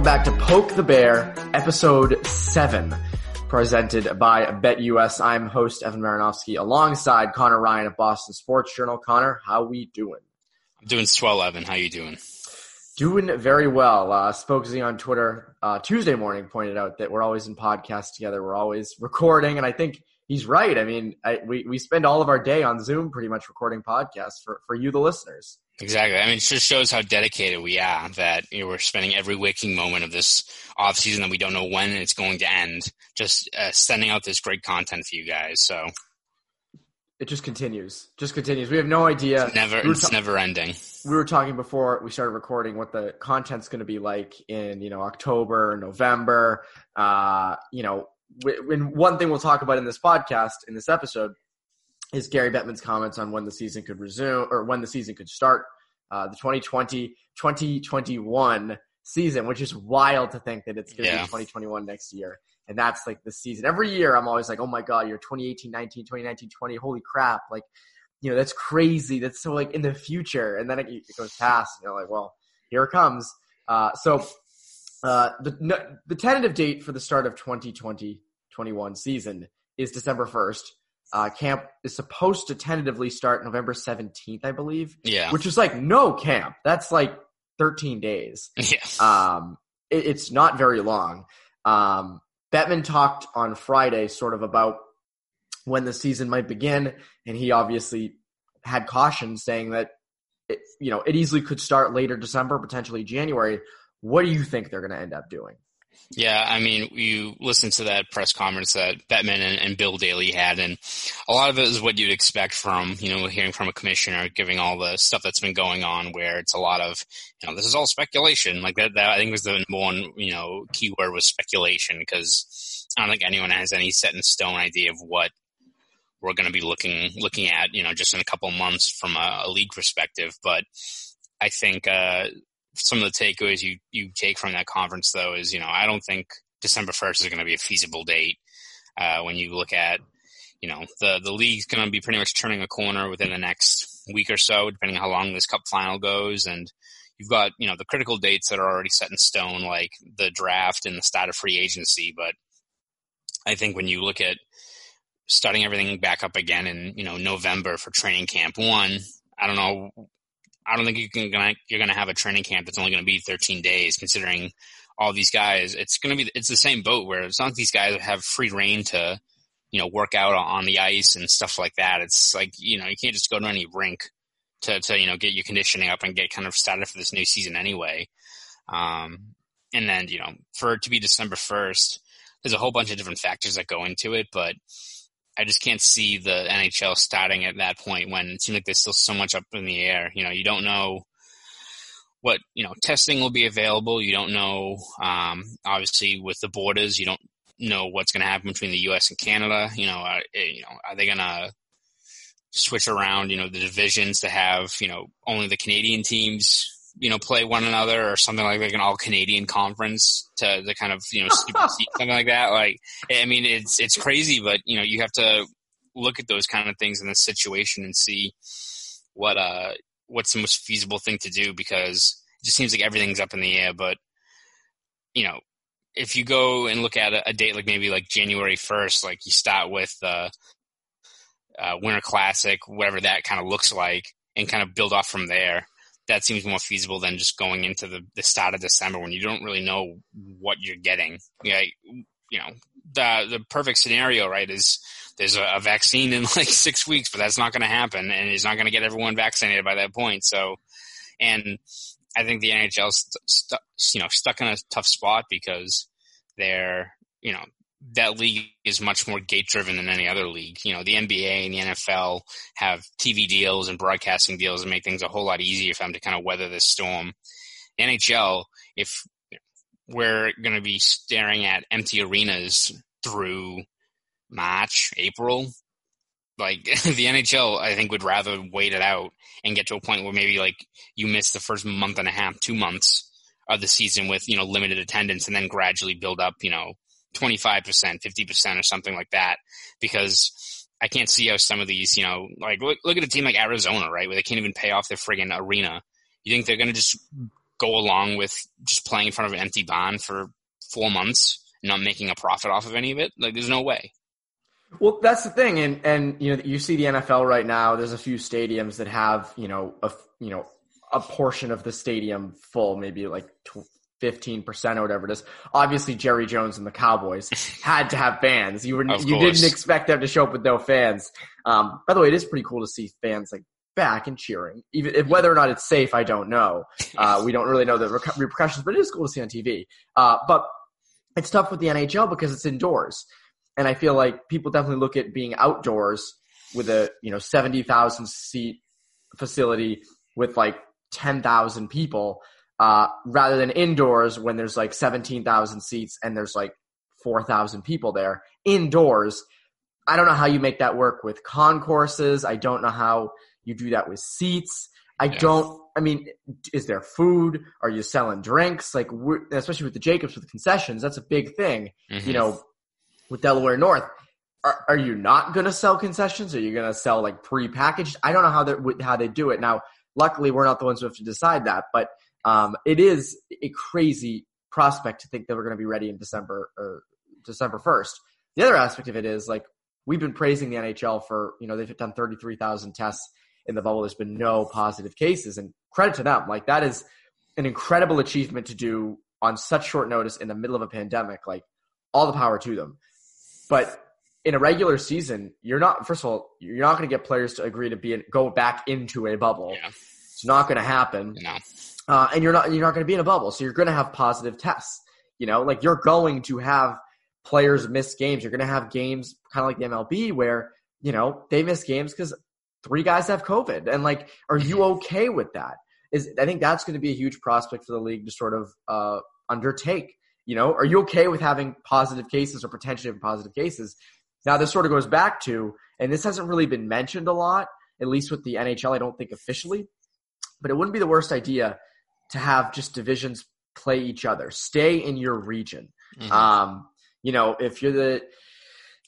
Welcome back to Poke the Bear, episode 7, presented by BetUS. I'm host Evan Marinofsky alongside Connor Ryan of Boston Sports Journal. Connor, how we doing? I'm doing swell, Evan. How you doing? Doing very well. Uh, Spokesy on Twitter uh, Tuesday morning pointed out that we're always in podcasts together. We're always recording, and I think he's right. I mean, I, we we spend all of our day on Zoom, pretty much recording podcasts for for you, the listeners. Exactly. I mean, it just shows how dedicated we are that you know, we're spending every waking moment of this off season that we don't know when it's going to end, just uh, sending out this great content for you guys. So it just continues, just continues. We have no idea. It's never, we it's ta- never ending. We were talking before we started recording what the content's going to be like in you know October, November. Uh, you know, when one thing we'll talk about in this podcast in this episode is Gary Bettman's comments on when the season could resume or when the season could start. Uh, the 2020 2021 season, which is wild to think that it's going to yeah. be 2021 next year. And that's like the season. Every year, I'm always like, oh my God, you're 2018, 19, 2019, 20. Holy crap. Like, you know, that's crazy. That's so like in the future. And then it, it goes past, you know, like, well, here it comes. Uh, so, uh, the, the tentative date for the start of 2020 21 season is December 1st. Uh, camp is supposed to tentatively start November 17th, I believe. Yeah. Which is like no camp. That's like 13 days. Yeah. Um, it, it's not very long. Um, Bettman talked on Friday sort of about when the season might begin, and he obviously had caution saying that it, you know it easily could start later December, potentially January. What do you think they're going to end up doing? Yeah, I mean, you listen to that press conference that Bettman and, and, Bill Daly had, and a lot of it is what you'd expect from, you know, hearing from a commissioner giving all the stuff that's been going on, where it's a lot of, you know, this is all speculation. Like that, that I think was the one, you know, keyword was speculation, because I don't think anyone has any set in stone idea of what we're going to be looking looking at, you know, just in a couple months from a, a league perspective. But I think uh, some of the takeaways you, you take from that conference, though, is, you know, I don't think December 1st is going to be a feasible date uh, when you look at, you know, the, the league's going to be pretty much turning a corner within the next week or so, depending on how long this cup final goes. And you've got, you know, the critical dates that are already set in stone, like the draft and the start of free agency. But I think when you look at starting everything back up again in, you know, November for training camp, one, I don't know I don't think you can gonna, you're going to have a training camp that's only going to be 13 days, considering all these guys. It's going to be it's the same boat where it's not as these guys have free reign to, you know, work out on the ice and stuff like that. It's like you know you can't just go to any rink to to you know get your conditioning up and get kind of started for this new season anyway. Um, and then you know for it to be December 1st, there's a whole bunch of different factors that go into it, but I just can't see the NHL starting at that point when it seems like there's still so much up in the air. You know, you don't know what you know testing will be available. You don't know, um, obviously, with the borders, you don't know what's going to happen between the U.S. and Canada. You know, are, eh, you know, are they going to switch around? You know, the divisions to have you know only the Canadian teams you know, play one another or something like, like an all Canadian conference to, the kind of, you know, something like that. Like, I mean, it's, it's crazy, but you know, you have to look at those kind of things in this situation and see what, uh, what's the most feasible thing to do because it just seems like everything's up in the air, but you know, if you go and look at a, a, date like maybe like January 1st, like you start with the uh, Winter Classic, whatever that kind of looks like, and kind of build off from there. That seems more feasible than just going into the, the start of December when you don't really know what you're getting. Yeah, you know, the the perfect scenario, right, is there's a, a vaccine in like six weeks, but that's not going to happen, and it's not going to get everyone vaccinated by that point. So, and I think the NHL st- st- you know stuck in a tough spot because they're you know that league is much more gate driven than any other league. You know, the NBA and the NFL have TV deals and broadcasting deals and make things a whole lot easier for them to kind of weather this storm. The NHL, if we're going to be staring at empty arenas through March, April, like the NHL, I think would rather wait it out and get to a point where maybe like you miss the first month and a half, two months of the season with, you know, limited attendance and then gradually build up, you know, 25%, 50% or something like that. Because I can't see how some of these, you know, like look, look at a team like Arizona, right? Where they can't even pay off their friggin' arena. You think they're going to just go along with just playing in front of an empty barn for four months, not making a profit off of any of it? Like, there's no way. Well, that's the thing, and and you know you see the NFL right now. There's a few stadiums that have you know a you know a portion of the stadium full, maybe like fifteen percent or whatever it is. Obviously, Jerry Jones and the Cowboys had to have fans. You were you didn't expect them to show up with no fans. Um, by the way, it is pretty cool to see fans like back and cheering, even if whether or not it's safe, I don't know. Uh, we don't really know the repercussions, but it is cool to see on TV. Uh, but it's tough with the NHL because it's indoors. And I feel like people definitely look at being outdoors with a, you know, 70,000 seat facility with like 10,000 people, uh, rather than indoors when there's like 17,000 seats and there's like 4,000 people there. Indoors, I don't know how you make that work with concourses. I don't know how you do that with seats. I yeah. don't. I mean, is there food? Are you selling drinks? Like, especially with the Jacobs with the concessions, that's a big thing. Mm-hmm. You know, with Delaware North. Are, are you not going to sell concessions? Are you going to sell like pre-packaged? I don't know how they how they do it. Now, luckily, we're not the ones who have to decide that, but um, it is a crazy prospect to think that we're going to be ready in December or December first. The other aspect of it is like we've been praising the NHL for you know they've done thirty three thousand tests in the bubble. There's been no positive cases, and credit to them. Like that is an incredible achievement to do on such short notice in the middle of a pandemic. Like all the power to them. But in a regular season, you're not. First of all, you're not going to get players to agree to be in, go back into a bubble. Yeah. It's not going to happen. No. Uh, and you're not. You're not going to be in a bubble, so you're going to have positive tests. You know, like you're going to have players miss games. You're going to have games kind of like the MLB where you know they miss games because three guys have COVID, and like, are you okay with that? Is I think that's going to be a huge prospect for the league to sort of uh, undertake you know, are you okay with having positive cases or potentially positive cases? Now, this sort of goes back to, and this hasn't really been mentioned a lot, at least with the NHL, I don't think officially, but it wouldn't be the worst idea to have just divisions play each other. Stay in your region. Mm-hmm. Um, you know, if you're the,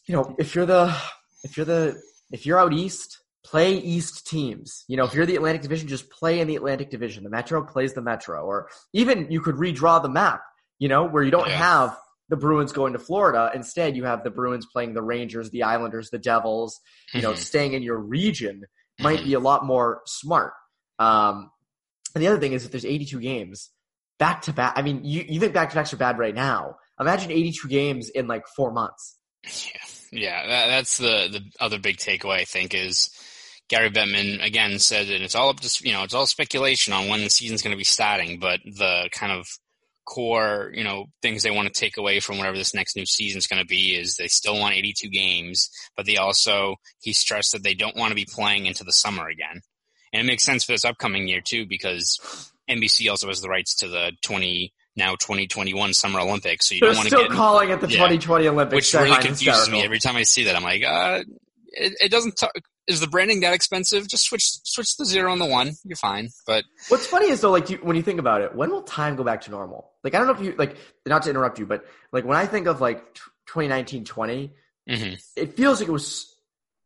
you know, if you're the, if you're the, if you're out east, play east teams. You know, if you're the Atlantic Division, just play in the Atlantic Division. The Metro plays the Metro, or even you could redraw the map you know, where you don't yeah. have the Bruins going to Florida. Instead, you have the Bruins playing the Rangers, the Islanders, the Devils. You mm-hmm. know, staying in your region might mm-hmm. be a lot more smart. Um, and the other thing is, if there's 82 games back to back, I mean, you, you think back to backs are bad right now. Imagine 82 games in like four months. Yeah, yeah that, that's the the other big takeaway. I think is Gary Bettman again said, and it's all up to you know, it's all speculation on when the season's going to be starting, but the kind of core, you know, things they want to take away from whatever this next new season is going to be is they still want 82 games, but they also, he stressed that they don't want to be playing into the summer again. And it makes sense for this upcoming year too, because NBC also has the rights to the 20, now 2021 Summer Olympics. So you They're don't want to get still calling it the yeah, 2020 Olympics, which really confuses hysterical. me every time I see that. I'm like, uh, it, it doesn't talk, is the branding that expensive? Just switch switch the zero and the one. You're fine. But what's funny is though, like you, when you think about it, when will time go back to normal? Like I don't know if you like not to interrupt you, but like when I think of like 2019, 20, mm-hmm. it feels like it was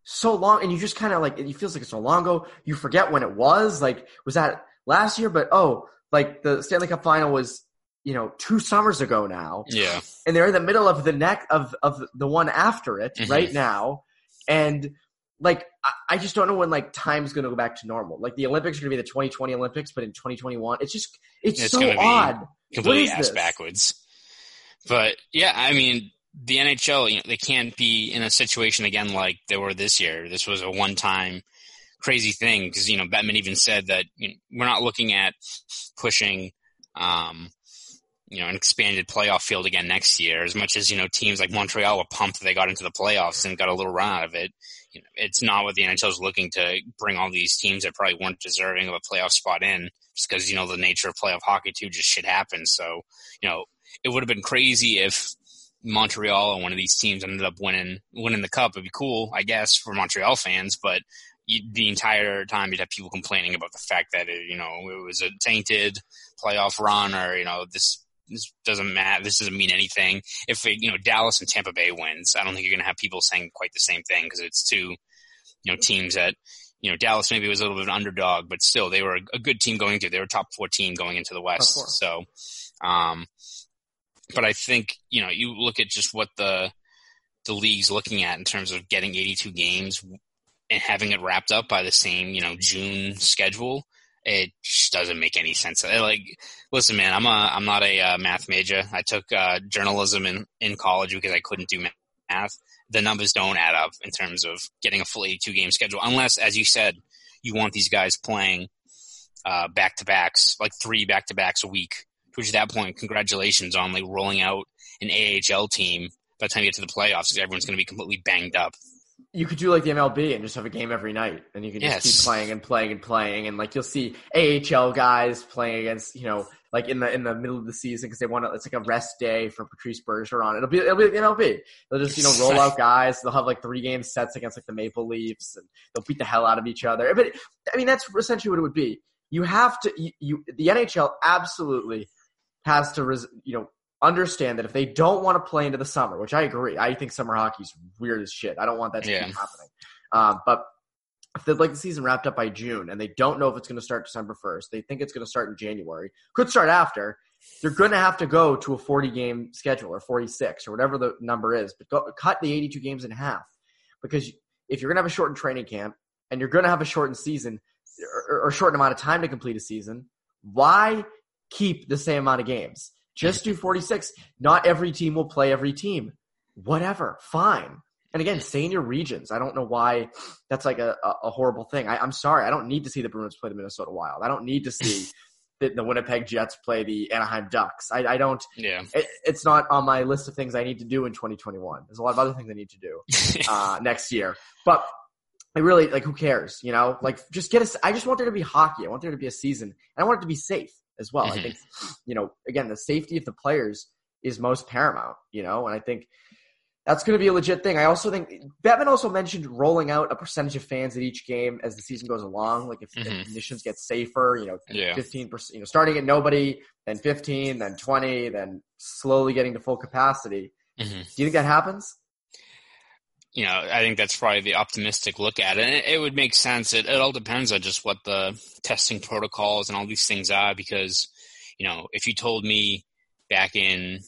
so long, and you just kind of like it feels like it's so long ago. You forget when it was. Like was that last year? But oh, like the Stanley Cup final was you know two summers ago now. Yeah, and they're in the middle of the neck of of the one after it mm-hmm. right now, and like I just don't know when like time's going to go back to normal. Like the Olympics are going to be the 2020 Olympics, but in 2021, it's just it's, it's so odd. Completely ass this? backwards. But yeah, I mean, the NHL, you know, they can't be in a situation again like they were this year. This was a one-time crazy thing because you know Bettman even said that you know, we're not looking at pushing, um, you know, an expanded playoff field again next year. As much as you know, teams like Montreal were pumped that they got into the playoffs and got a little run out of it. You know, it's not what the NHL is looking to bring all these teams that probably weren't deserving of a playoff spot in, just because you know the nature of playoff hockey too. Just shit happens. So you know, it would have been crazy if Montreal and one of these teams ended up winning winning the cup. It'd be cool, I guess, for Montreal fans, but you, the entire time you'd have people complaining about the fact that it, you know it was a tainted playoff run, or you know this this doesn't matter. This doesn't mean anything. If it, you know Dallas and Tampa Bay wins, I don't think you're going to have people saying quite the same thing because it's two you know teams that you know Dallas maybe was a little bit of an underdog, but still they were a, good team going to. They were top fourteen going into the West. So, um, but I think you know you look at just what the the league's looking at in terms of getting 82 games and having it wrapped up by the same you know June schedule. It just doesn't make any sense. Like, listen, man, I'm a I'm not a uh, math major. I took uh, journalism in in college because I couldn't do math. The numbers don't add up in terms of getting a full 82 game schedule, unless, as you said, you want these guys playing back to backs, like three back to backs a week which at that point, congratulations on like rolling out an AHL team by the time you get to the playoffs because everyone's going to be completely banged up. You could do like the MLB and just have a game every night, and you can just yes. keep playing and playing and playing, and like you'll see AHL guys playing against you know like in the in the middle of the season because they want to. It's like a rest day for Patrice Bergeron. It'll be it'll be the MLB. They'll just you know roll out guys. They'll have like three game sets against like the Maple Leafs, and they'll beat the hell out of each other. But I mean that's essentially what it would be. You have to you, you the NHL absolutely has to, res- you know, understand that if they don't want to play into the summer, which I agree, I think summer hockey is weird as shit. I don't want that to yeah. keep happening. Um, but if they'd like the season wrapped up by June and they don't know if it's going to start December 1st, they think it's going to start in January, could start after, they're going to have to go to a 40 game schedule or 46 or whatever the number is, but go, cut the 82 games in half. Because if you're going to have a shortened training camp and you're going to have a shortened season or, or shortened amount of time to complete a season, why keep the same amount of games. Just do 46. Not every team will play every team. Whatever. Fine. And again, stay in your regions. I don't know why that's like a, a horrible thing. I, am sorry. I don't need to see the Bruins play the Minnesota Wild. I don't need to see the, the Winnipeg Jets play the Anaheim Ducks. I, I don't. Yeah. It, it's not on my list of things I need to do in 2021. There's a lot of other things I need to do uh, next year. But I really like. Who cares? You know, like just get us. I just want there to be hockey. I want there to be a season, and I want it to be safe as well. Mm-hmm. I think, you know, again, the safety of the players is most paramount, you know, and I think that's going to be a legit thing. I also think Bettman also mentioned rolling out a percentage of fans at each game as the season goes along. Like if, mm-hmm. if conditions get safer, you know, fifteen percent, you know, starting at nobody, then fifteen, then twenty, then slowly getting to full capacity. Mm-hmm. Do you think that happens? You know, I think that's probably the optimistic look at it. And it, it would make sense. It, it all depends on just what the testing protocols and all these things are. Because, you know, if you told me back in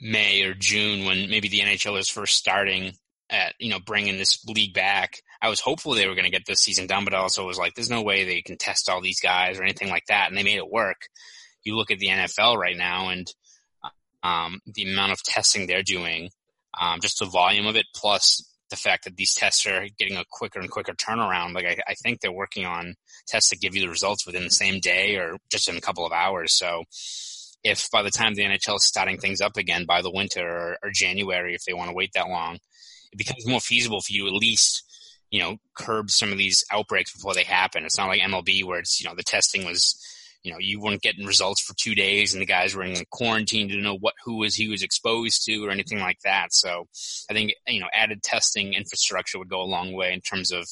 May or June when maybe the NHL was first starting at, you know, bringing this league back, I was hopeful they were going to get this season done, but I also was like, there's no way they can test all these guys or anything like that. And they made it work. You look at the NFL right now and um, the amount of testing they're doing um, just the volume of it, plus the fact that these tests are getting a quicker and quicker turnaround. Like I, I, think they're working on tests that give you the results within the same day or just in a couple of hours. So if by the time the NHL is starting things up again by the winter or, or January, if they want to wait that long, it becomes more feasible for you at least, you know, curb some of these outbreaks before they happen. It's not like MLB where it's, you know, the testing was you know, you weren't getting results for two days and the guys were in quarantine to know what, who was he was exposed to or anything like that. So I think, you know, added testing infrastructure would go a long way in terms of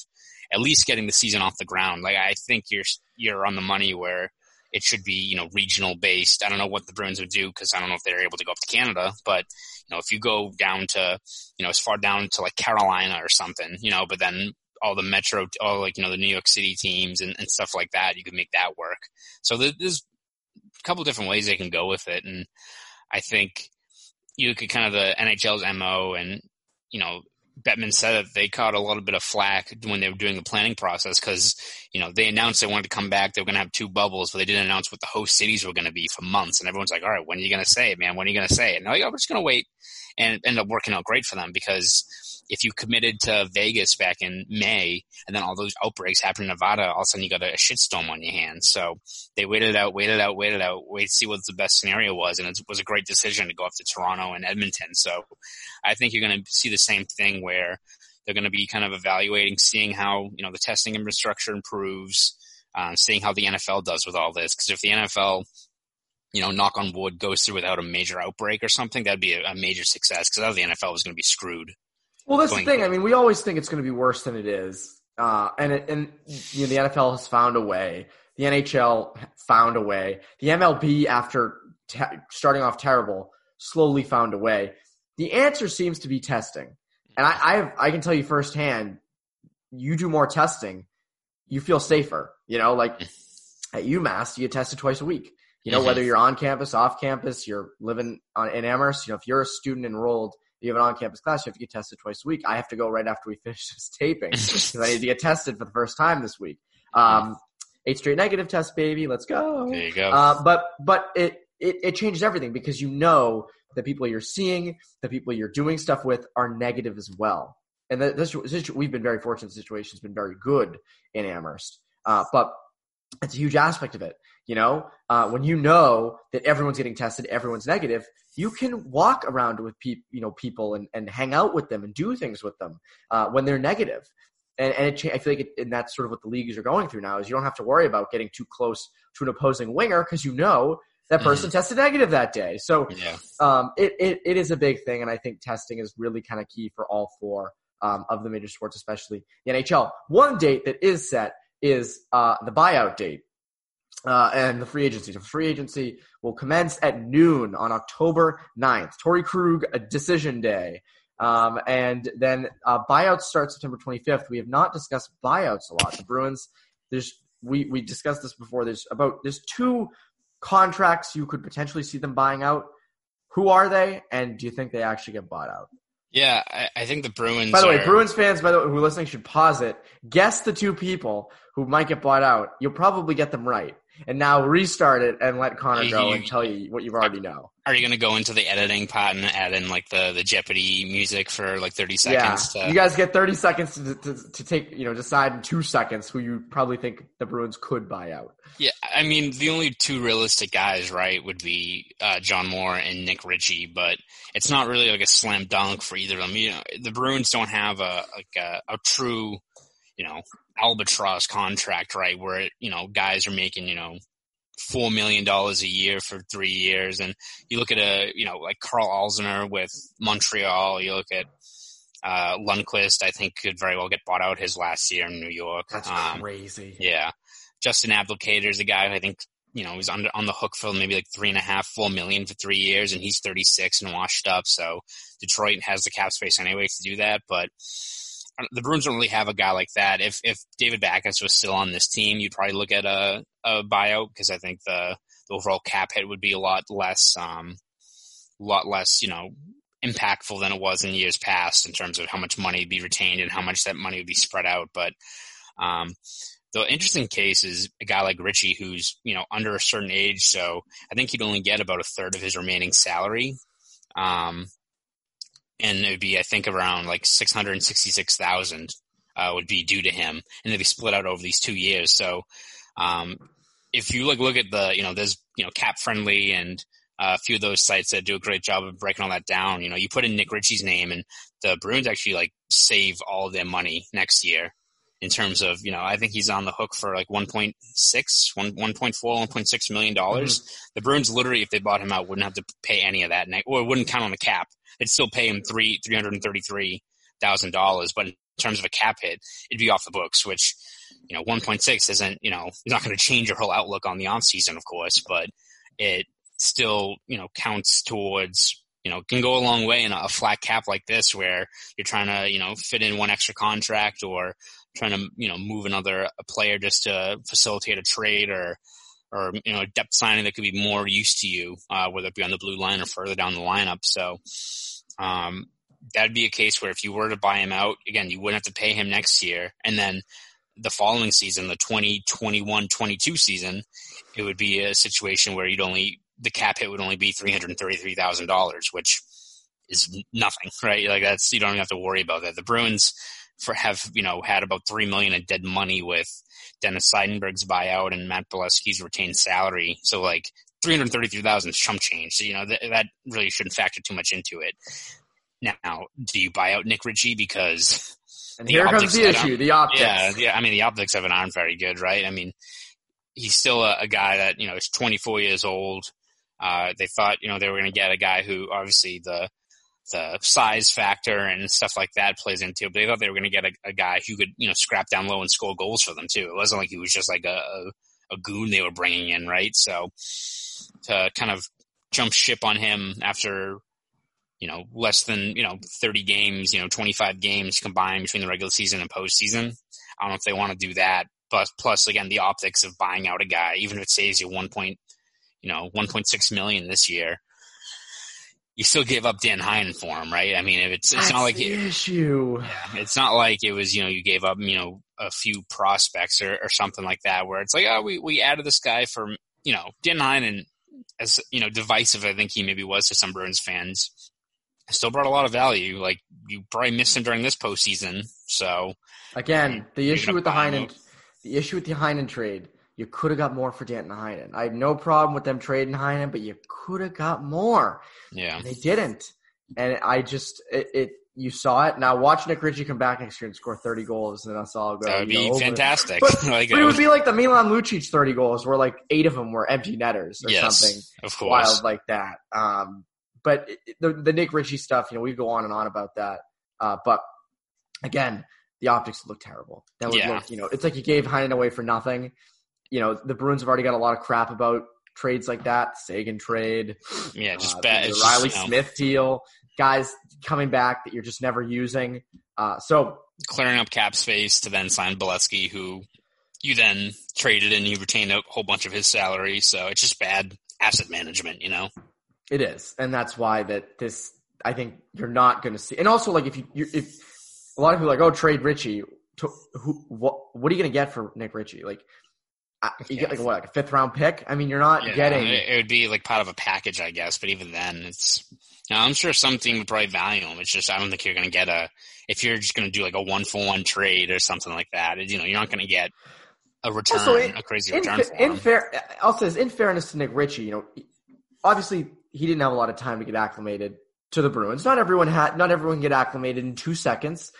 at least getting the season off the ground. Like I think you're, you're on the money where it should be, you know, regional based. I don't know what the Bruins would do because I don't know if they're able to go up to Canada, but you know, if you go down to, you know, as far down to like Carolina or something, you know, but then all the metro, all like you know the New York City teams and, and stuff like that. You could make that work. So there's a couple different ways they can go with it, and I think you could kind of the NHL's mo, and you know Bettman said that they caught a little bit of flack when they were doing the planning process because, you know, they announced they wanted to come back. They were going to have two bubbles, but they didn't announce what the host cities were going to be for months. And everyone's like, all right, when are you going to say it, man? When are you going to say it? And they're like, oh, we're just going to wait. And ended up working out great for them because if you committed to Vegas back in May and then all those outbreaks happened in Nevada, all of a sudden you got a shitstorm on your hands. So they waited out, waited out, waited out, wait to see what the best scenario was. And it was a great decision to go up to Toronto and Edmonton. So I think you're going to see the same thing where they're going to be kind of evaluating, seeing how, you know, the testing infrastructure improves, um, seeing how the NFL does with all this. Cause if the NFL you know, knock on wood, goes through without a major outbreak or something, that'd be a, a major success because the NFL was going to be screwed. Well, that's the thing. I mean, we always think it's going to be worse than it is, uh, and it, and you know, the NFL has found a way. The NHL found a way. The MLB, after te- starting off terrible, slowly found a way. The answer seems to be testing, and I I, have, I can tell you firsthand. You do more testing, you feel safer. You know, like at UMass, you get tested twice a week. You know, whether you're on campus, off campus, you're living on, in Amherst. You know, if you're a student enrolled you have an on-campus class, you have to get tested twice a week. I have to go right after we finish this taping because I need to get tested for the first time this week. Um, eight straight negative test, baby. Let's go. There you go. Uh, but but it, it it changes everything because you know the people you're seeing, the people you're doing stuff with are negative as well. And this, this we've been very fortunate. The situation's been very good in Amherst, uh, but it's a huge aspect of it. You know, uh, when you know that everyone's getting tested, everyone's negative, you can walk around with people, you know, people and, and hang out with them and do things with them uh, when they're negative. And, and it, I feel like, it, and that's sort of what the leagues are going through now is you don't have to worry about getting too close to an opposing winger because you know that person mm. tested negative that day. So yeah. um, it, it, it is a big thing, and I think testing is really kind of key for all four um, of the major sports, especially the NHL. One date that is set is uh, the buyout date uh, and the free agency. The free agency will commence at noon on October 9th. Torey Krug, a decision day. Um, and then uh, buyouts start September 25th. We have not discussed buyouts a lot. The Bruins, there's we we discussed this before. There's about there's two contracts you could potentially see them buying out. Who are they, and do you think they actually get bought out? Yeah, I, I think the Bruins. By the are... way, Bruins fans, by the way, who are listening, should pause it. Guess the two people who might get bought out. You'll probably get them right and now restart it and let Connor you, go and tell you what you've already know. Are you going to go into the editing part and add in like the, the Jeopardy music for like 30 seconds? Yeah. To... You guys get 30 seconds to, to, to, take, you know, decide in two seconds who you probably think the Bruins could buy out. Yeah. I mean, the only two realistic guys, right, would be uh, John Moore and Nick Ritchie, but it's not really like a slam dunk for either of them. You know, the Bruins don't have a, like a, a true, you know, albatross contract, right? Where, you know, guys are making, you know, four million dollars a year for three years. And you look at a, you know, like Carl Alzner with Montreal, you look at, uh, Lundqvist, I think could very well get bought out his last year in New York. That's um, crazy. Yeah. Justin Abdelkader is a guy who I think, you know, was under, on the hook for maybe like three and a half, four million for three years, and he's 36 and washed up. So Detroit has the cap space anyway to do that. But the Bruins don't really have a guy like that. If if David Backes was still on this team, you'd probably look at a, a buyout because I think the, the overall cap hit would be a lot less, um, lot less, you know, impactful than it was in years past in terms of how much money would be retained and how much that money would be spread out. But um, the interesting case is a guy like Ritchie, who's you know under a certain age, so I think he'd only get about a third of his remaining salary. Um, and it would be I think around like six hundred sixty six thousand uh, would be due to him, and they'd be split out over these two years. So um, if you look look at the you know there's you know cap friendly and uh, a few of those sites that do a great job of breaking all that down. You know, you put in Nick Ritchie's name, and the Bruins actually like save all their money next year in terms of you know I think he's on the hook for like 1.6, 1, 1.4, 1.6 million dollars. Mm-hmm. The Bruins literally, if they bought him out, wouldn't have to pay any of that, or it wouldn't count on the cap they'd still pay him three three hundred and thirty three thousand dollars, but in terms of a cap hit, it'd be off the books. Which you know, one point six isn't you know, it's not going to change your whole outlook on the off season, of course, but it still you know counts towards you know can go a long way in a flat cap like this where you're trying to you know fit in one extra contract or trying to you know move another player just to facilitate a trade or or you know a depth signing that could be more used to you, uh, whether it be on the blue line or further down the lineup. So um, that'd be a case where if you were to buy him out again, you wouldn't have to pay him next year, and then the following season, the 2021-22 season, it would be a situation where you'd only the cap hit would only be three hundred thirty-three thousand dollars, which is nothing, right? Like that's you don't even have to worry about that. The Bruins for have you know had about three million in dead money with Dennis Seidenberg's buyout and Matt Beleskey's retained salary. So like three hundred thirty-three thousand is chump change. So, you know th- that really shouldn't factor too much into it. Now, do you buy out Nick Ritchie because? And here comes the issue: the optics. Yeah, yeah. I mean, the optics of it aren't very good, right? I mean, he's still a, a guy that you know is 24 years old. Uh, they thought you know they were going to get a guy who obviously the the size factor and stuff like that plays into it. But they thought they were going to get a, a, guy who could, you know, scrap down low and score goals for them too. It wasn't like he was just like a, a, goon they were bringing in, right? So to kind of jump ship on him after, you know, less than, you know, 30 games, you know, 25 games combined between the regular season and postseason. I don't know if they want to do that. But plus, again, the optics of buying out a guy, even if it saves you one point, you know, 1.6 million this year, you still gave up Dan Heinen for him, right? I mean, it's it's That's not like it, issue. yeah, it's not like it was you know you gave up you know a few prospects or, or something like that where it's like oh we we added this guy for you know Dan Heinen as you know divisive I think he maybe was to some Bruins fans still brought a lot of value. Like you probably missed him during this postseason, so Again, the issue with the Heinen, the issue with the Heinen trade, you could have got more for Danton Heinen. I have no problem with them trading Heinen, but you could have got more. yeah, And they didn't. And I just it, it you saw it. Now watch Nick Ritchie come back next year and score thirty goals, and that's all go. that would be fantastic. But, like, but it would be like the Milan Lucic thirty goals, where like eight of them were empty netters or yes, something of course. wild like that. Um, but it- the the Nick Ritchie stuff, you know, we go on and on about that. Uh, but again, the optics look terrible. That would Yeah. look, you know, it's like you gave Heinen away for nothing. You know, the Bruins have already got a lot of crap about trades like that. Seguin trade, Yeah, just uh, bad. just, Reilly you know, Smith deal, guys coming back that you're just never using. Uh, so clearing up cap space to then sign Beleskey, who you then traded and you retained a whole bunch of his salary. So it's just bad asset management, you know. It is, and that's why that this. I think you're not going to see, and also like if you you if a lot of people are like oh trade Ritchie, to, who what what are you going to get for Nick Ritchie? Like I- you get like what like a fifth round pick? I mean, you're not Yeah, getting. it, it would be like part of a package, I guess. But even then, it's. You know, I'm sure something would probably value him. It's just I don't think you're going to get a. If you're just going to do like a one for one trade or something like that, you know, you're not going to get a return, Also, in- a crazy in, return in him. Uh, fair, I'll say this, in fairness to Nick Ritchie, you know, obviously he didn't have a lot of time to get acclimated to the Bruins. Not everyone had, not everyone can get acclimated in two seconds.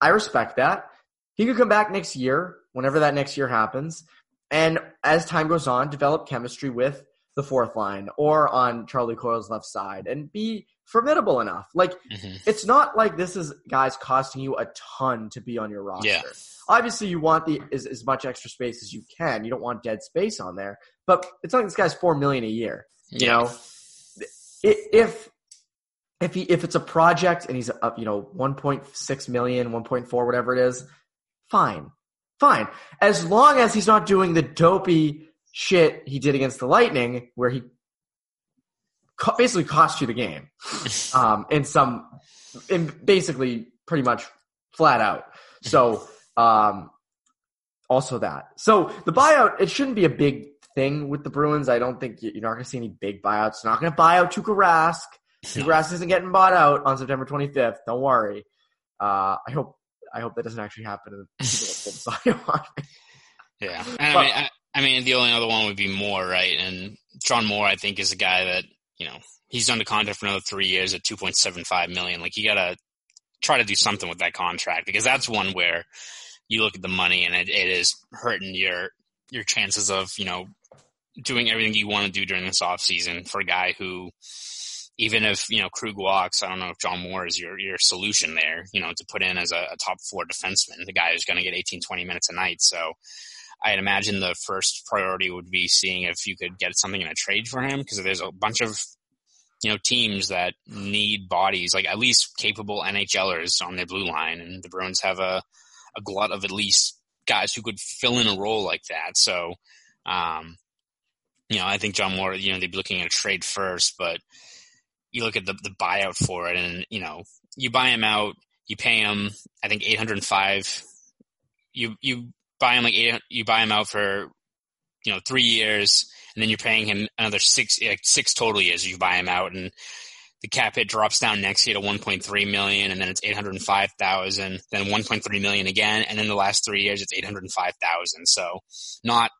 I respect that. He could come back next year, whenever that next year happens, and as time goes on, develop chemistry with the fourth line or on Charlie Coyle's left side and be formidable enough. Like Mhm. it's not like this is guys costing you a ton to be on your roster. Yeah. Obviously, you want the as, as much extra space as you can. You don't want dead space on there. But it's not like this guy's four million a year. You Yeah. know, if if he if it's a project and he's up, you know, 1.6 million, 1.4, whatever it is, fine, fine. As long as he's not doing the dopey shit he did against the Lightning, where he co- basically cost you the game um, in some, in basically pretty much flat out. So, um, also that. So the buyout, it shouldn't be a big thing with the Bruins. I don't think you- you're not going to see any big buyouts. Not going to buy out Tuukka Rask. Tuukka Rask isn't getting bought out on September 25th. Don't worry. Uh, I hope I hope that doesn't actually happen. And people don't pull the buyout on me. Yeah, and But- I mean, I, I mean, the only other one would be Moore, right? And John Moore, I think, is a guy that you know he's under contract for another three years at two point seven five million. Like you gotta try to do something with that contract because that's one where you look at the money and it, it is hurting your your chances of you know doing everything you want to do during this off season for a guy who. Even if you know Krug walks, I don't know if John Moore is your your solution there. You know to put in as a, a top four defenseman, the guy who's going to get 18, 20 minutes a night. So I'd imagine the first priority would be seeing if you could get something in a trade for him because there's a bunch of you know teams that need bodies like at least capable NHLers on their blue line, and the Bruins have a a glut of at least guys who could fill in a role like that. So, um, you know, I think John Moore, you know, they'd be looking at a trade first, but you look at the the buyout for it, and you know, you buy him out, you pay him, I think eight hundred five. You you buy him like eight, you buy him out for you know three years, and then you're paying him another six like six total years. You buy him out, and the cap hit drops down next year to 1.3 million, and then it's 805,000, then 1.3 million again, and then the last three years it's 805,000. So not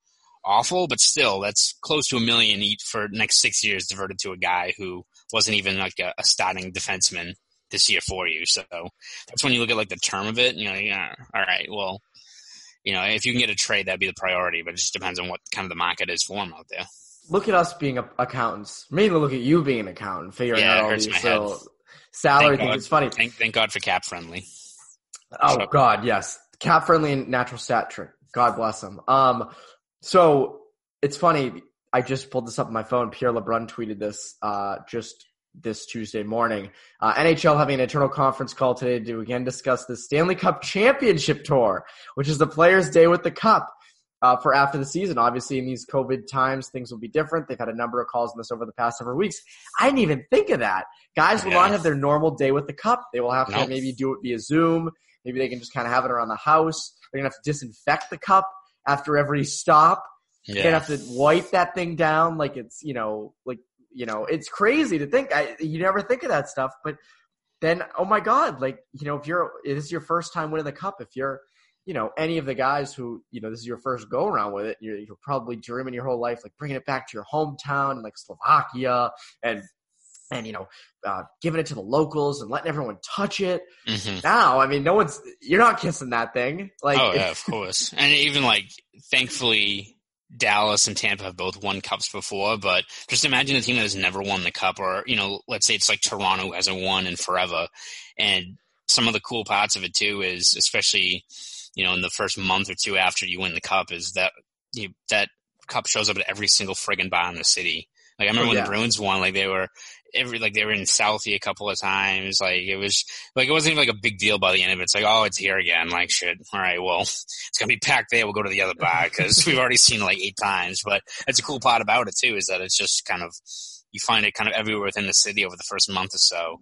awful, but still that's close to a million each for next six years diverted to a guy who wasn't even like a, a starting defenseman this year for you. So that's when you look at like the term of it. You know, yeah, all right, well, you know, if you can get a trade, that'd be the priority. But it just depends on what kind of the market is for him out there look at us being accountants. Mainly look at you being an accountant, figuring yeah, out all these so salary things. It's funny. Thank, thank, God for cap friendly. Oh so. God, yes, cap friendly and natural stat trick. God bless them. Um, so it's funny. I just pulled this up on my phone. Pierre LeBrun tweeted this uh, just this Tuesday morning. Uh, NHL having an internal conference call today to again discuss the Stanley Cup Championship Tour, which is the Players' Day with the Cup uh, for after the season. Obviously, in these COVID times, things will be different. They've had a number of calls on this over the past several weeks. I didn't even think of that. Guys will yeah. not have their normal day with the cup. They will have to maybe do it via Zoom. Maybe they can just kind of have it around the house. They're gonna have to disinfect the cup after every stop. Yeah. They're gonna have to wipe that thing down like it's you know like you know it's crazy to think. I you never think of that stuff, but then oh my god, like you know if you're this is your first time winning the cup, if you're you know, any of the guys who, you know, this is your first go around with it, you're, you're probably dreaming your whole life, like bringing it back to your hometown, like Slovakia and, and, you know, uh, giving it to the locals and letting everyone touch it. Mm-hmm. Now, I mean, no one's, you're not kissing that thing. Like, oh, yeah, of course. And even like, thankfully, Dallas and Tampa have both won cups before, but just imagine a team that has never won the cup, or you know, let's say it's like Toronto hasn't won in forever. And some of the cool parts of it too is, especially you know, in the first month or two after you win the cup is that you, that cup shows up at every single friggin' bar in the city. Like I remember oh, yeah. when the Bruins won, like they were every like they were in Southie a couple of times. Like it was like it wasn't even like a big deal by the end of it. It's like oh, it's here again. Like shit. All right, well, it's gonna be packed there. We'll go to the other bar because we've already seen it like eight times. But that's a cool part about it too is that it's just kind of you find it kind of everywhere within the city over the first month or so.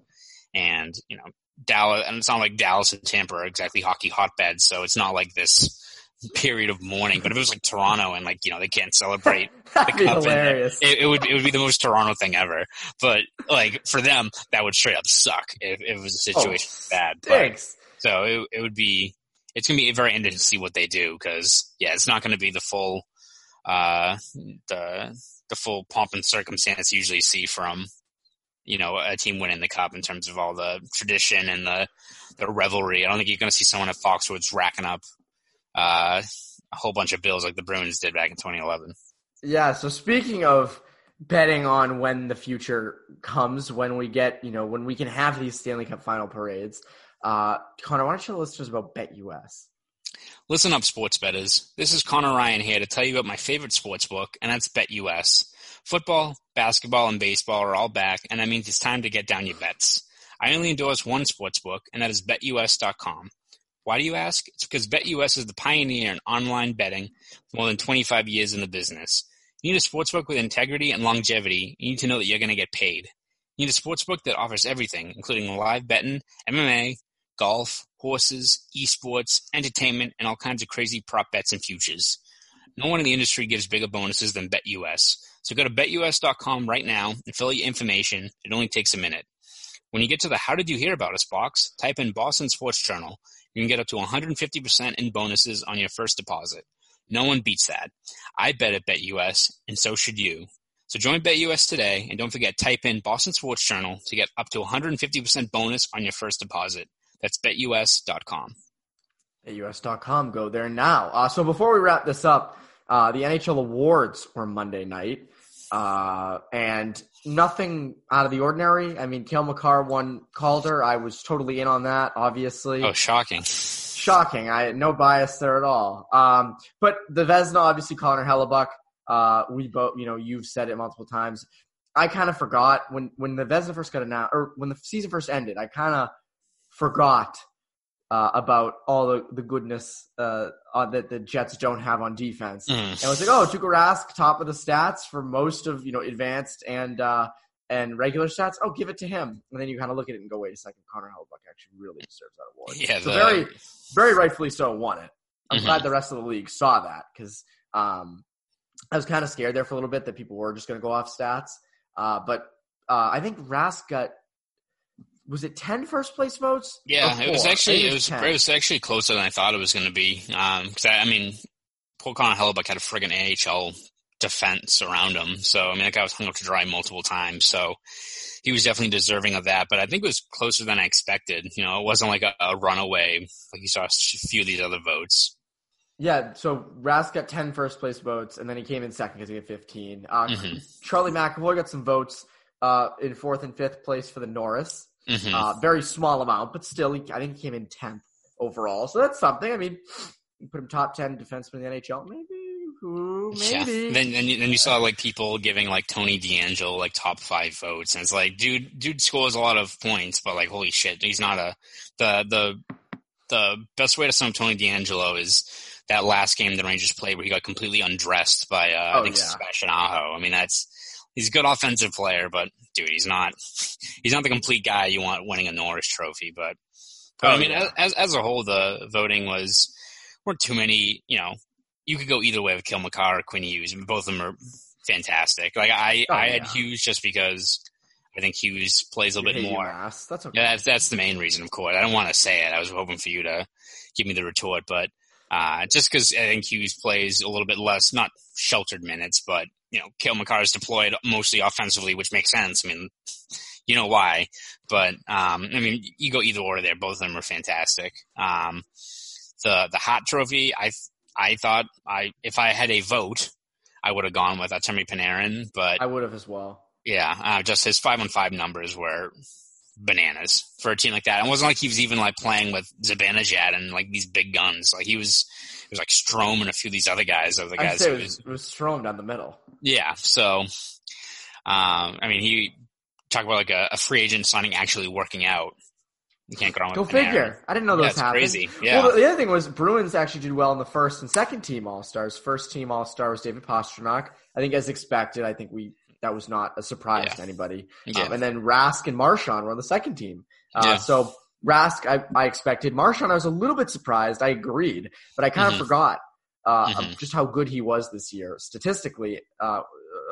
And you know, Dallas, and it's not like Dallas and Tampa are exactly hockey hotbeds, so it's not like this period of mourning. But if it was like Toronto and like you know they can't celebrate the cup, hilarious. It, it, would it would be the most Toronto thing ever. But like for them, that would straight up suck if, if it was a situation oh, bad. Thanks. But, so it it would be it's gonna be very interesting to see what they do because yeah, it's not gonna be the full uh the the full pomp and circumstance you usually see from you know a team winning the cup in terms of all the tradition and the the revelry. I don't think you're going to see someone at Foxwoods racking up uh, a whole bunch of bills like the Bruins did back in 2011. Yeah. So speaking of betting on when the future comes, when we get you know when we can have these Stanley Cup final parades, uh, Connor, why don't you tell listeners about BetUS? Listen up, sports betters. This is Connor Ryan here to tell you about my favorite sports book, and that's BetUS. Football, basketball, and baseball are all back, and that means it's time to get down your bets. I only endorse one sports book, and that is BetUS.com. Why do you ask? It's because BetUS is the pioneer in online betting with more than 25 years in the business. You need a sportsbook with integrity and longevity. You need to know that you're going to get paid. You need a sportsbook that offers everything, including live betting, MMA, golf, horses, esports, entertainment, and all kinds of crazy prop bets and futures. No one in the industry gives bigger bonuses than BetUS. So go to betus.com right now and fill out your information. It only takes a minute. When you get to the How Did You Hear About Us box, type in Boston Sports Journal. You can get up to 150% in bonuses on your first deposit. No one beats that. I bet at BetUS, and so should you. So join BetUS today, and don't forget, type in Boston Sports Journal to get up to 150% bonus on your first deposit. That's betus.com. BetUS.com. Go there now. Uh, so before we wrap this up, uh, the NHL awards were Monday night. Uh, and nothing out of the ordinary. I mean, Cale Makar won Calder. I was totally in on that, obviously. Oh, shocking. Shocking. I no bias there at all. Um, but the Vezina, obviously, Connor Hellebuyck. Uh, we both, you know, you've said it multiple times. I kind of forgot when when the Vezina first got announced, or when the season first ended. I kind of forgot uh, about all the, the goodness uh, uh, that the Jets don't have on defense. Mm. And I was like, oh, Tuukka Rask, top of the stats for most of you know advanced and uh, and regular stats. Oh, give it to him. And then you kind of look at it and go, wait a second, Connor Hellebuyck actually really deserves that award. Yeah, so the- very very rightfully so won it. I'm Mhm. glad the rest of the league saw that because um, I was kind of scared there for a little bit that people were just going to go off stats. Uh, but uh, I think Rask got was it 10 first place votes? Yeah, it was actually it was it was actually closer than I thought it was going to be. Um, 'cause I, I mean, Paul Connor Hellebuyck had a friggin' AHL defense around him, so I mean that guy was hung up to dry multiple times. So he was definitely deserving of that. But I think it was closer than I expected. You know, it wasn't like a, a runaway like you saw a few of these other votes. Yeah, so Rask got 10 first place votes, and then he came in second because he had 15. Uh, Mhm. Charlie McAvoy got some votes uh, in fourth and fifth place for the Norris. Hmm Uh, very small amount, but still, he, I think he came in 10th overall. So that's something. I mean, you put him top 10 defenseman in the NHL, maybe. Ooh, Yeah. maybe. Then then you, then you saw like people giving like Tony DeAngelo like top five votes, and it's like, dude, dude scores a lot of points, but like, holy shit, he's not a the the the best way to sum up Tony DeAngelo is that last game the Rangers played where he got completely undressed by uh, Oh, I think yeah. Sebastian Aho. I mean, that's he's a good offensive player, but dude, he's not he's not the complete guy you want winning a Norris Trophy. But, but Oh, I mean, yeah. as as a whole, the voting was weren't too many. You know, you could go either way with Kill Cale Makar or Quinn Hughes. and Both of them are fantastic. Like I, Oh, I had yeah. Hughes just because I think Hughes plays a little bit more. That's okay. Yeah, that's that's the main reason, of course. I don't want to say it. I was hoping for you to give me the retort, but uh, just because I think Hughes plays a little bit less, not sheltered minutes, but you know, Cale Makar is deployed mostly offensively, which makes sense. I mean, you know why, but um, I mean, you go either order there. Both of them are fantastic. Um, the the Hart trophy, I I thought I if I had a vote, I would have gone with Artemi Panarin, but I would have as well. yeah, uh, just his five on five numbers were bananas for a team like that. It wasn't like he was even like playing with Zibanejad and like these big guns. Like he was, was like Strome and a few of these other guys of the I'd guys. it was, it was Strome down the middle. yeah. So, um, I mean, he talk about like a, a free agent signing actually working out. You can't go wrong Go figure. I didn't know those it's happened. crazy. Yeah. Well, the, the other thing was Bruins actually did well in the first and second team All Stars. First team All Star was David Pastrnak. I think as expected. I think we that was not a surprise Yeah. to anybody. Yeah. Um, and then Rask and Marchand were on the second team. Uh, Yeah. So Rask, I, I expected. Marchand, I was a little bit surprised. I agreed, but I kind of forgot uh, Mhm. just how good he was this year statistically uh,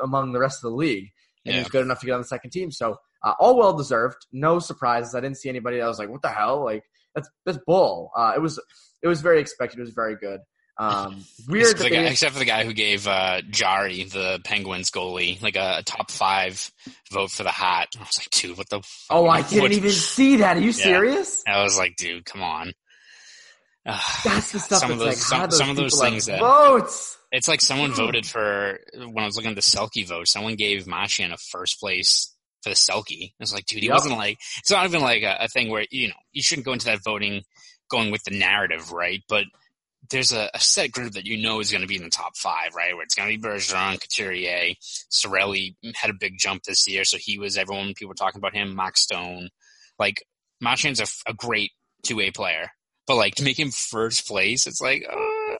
among the rest of the league. And he was good enough to get on the second team. So uh, all well deserved. No surprises. I didn't see anybody that was like, "What the hell?" Like that's that's bull. Uh, it was it was very expected. It was very good. Um, weird Except for, the guy, except for the guy who gave uh, Jarry, the Penguins goalie, like a, a top five vote for the Hart. I was like, dude, what the? Oh, I didn't even see that. Are you Yeah. serious? I was like, dude, come on. That's the stuff Some of those- like, some- those some of those things that- votes. It's like someone voted for when I was looking at the Selke vote. Someone gave Marchand a first place for the Selke. It's like, dude, he Yep. wasn't like. It's not even like a, a thing where you know you shouldn't go into that voting going with the narrative, right? But there's a, a set group that you know is going to be in the top five, right? Where it's going to be Bergeron, Couturier, Sorelli had a big jump this year, so he was everyone. People were talking about him. Mark Stone, like Marchand's a great two way player, but like to make him first place, it's like. Uh,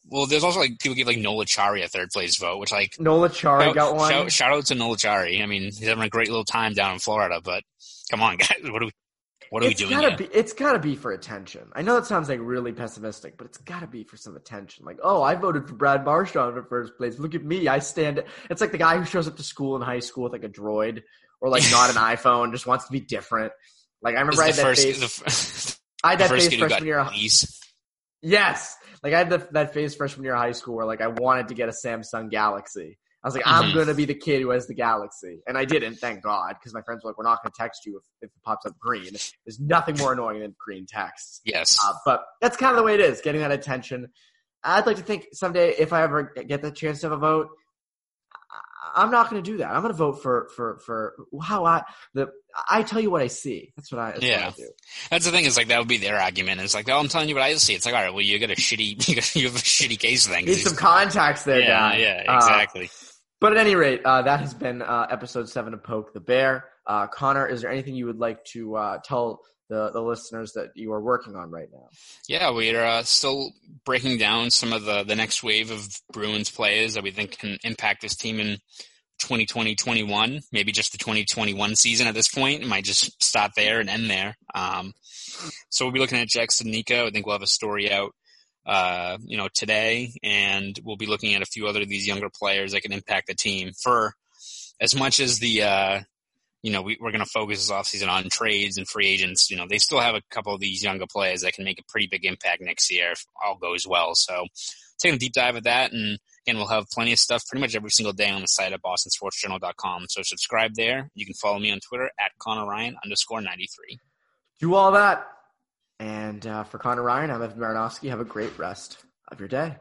well, there's also like people give like Noel Acciari a third place vote, which like Noel Acciari shout, got one. shout, shout out to Noel Acciari. I mean, he's having a great little time down in Florida, but come on, guys, what are we, what are it's we doing gotta be. It's gotta be for attention. I know that sounds like really pessimistic, but it's gotta be for some attention. Like, oh, I voted for Brad Marchand for first place. Look at me, I stand. It's like the guy who shows up to school in high school with like a droid or like not an iPhone, just wants to be different. Like I remember I had that first, face. the, I had that face got freshman year. Yes, like I had the, that phase freshman year of high school where like I wanted to get a Samsung Galaxy. I was like, I'm Mhm. gonna be the kid who has the Galaxy, and I didn't, thank God, because my friends were like, "We're not gonna text you if, if it pops up green." There's nothing more annoying than green text. Yes. Uh, but that's kind of the way it is, getting that attention. I'd like to think someday if I ever get the chance to have a vote, I'm not going to do that. I'm going to vote for for for how I the I tell you what I see. That's what I. That's Yeah. What I do. That's the thing is like that would be their argument. It's like, oh, I'm telling you what I see. It's like, all right, well, you got a shitty, you, got, you have a shitty case thing. Need some contacts there, yeah, guy. yeah, Uh, exactly. But at any rate, uh, that has been uh, episode seven of Poke the Bear. Uh, Conor, is there anything you would like to uh, tell the, the listeners that you are working on right now? Yeah, we're uh, still breaking down some of the, the next wave of Bruins players that we think can impact this team in 2020 21, maybe just the 2021 season at this point. It might just stop there and end there. Um, so we'll be looking at Jack Studnicka. I think we'll have a story out, uh, you know, today, and we'll be looking at a few other of these younger players that can impact the team. For as much as the, uh, you know, we, are going to focus this offseason on trades and free agents. You know, they still have a couple of these younger players that can make a pretty big impact next year if all goes well. So, taking a deep dive at that and Again, we'll have plenty of stuff pretty much every single day on the site at bostonsportsjournal.com. So subscribe there. You can follow me on Twitter at Conor Ryan underscore 93. Do all that. And uh, for Conor Ryan, I'm Evan Marinofsky. Have a great rest of your day.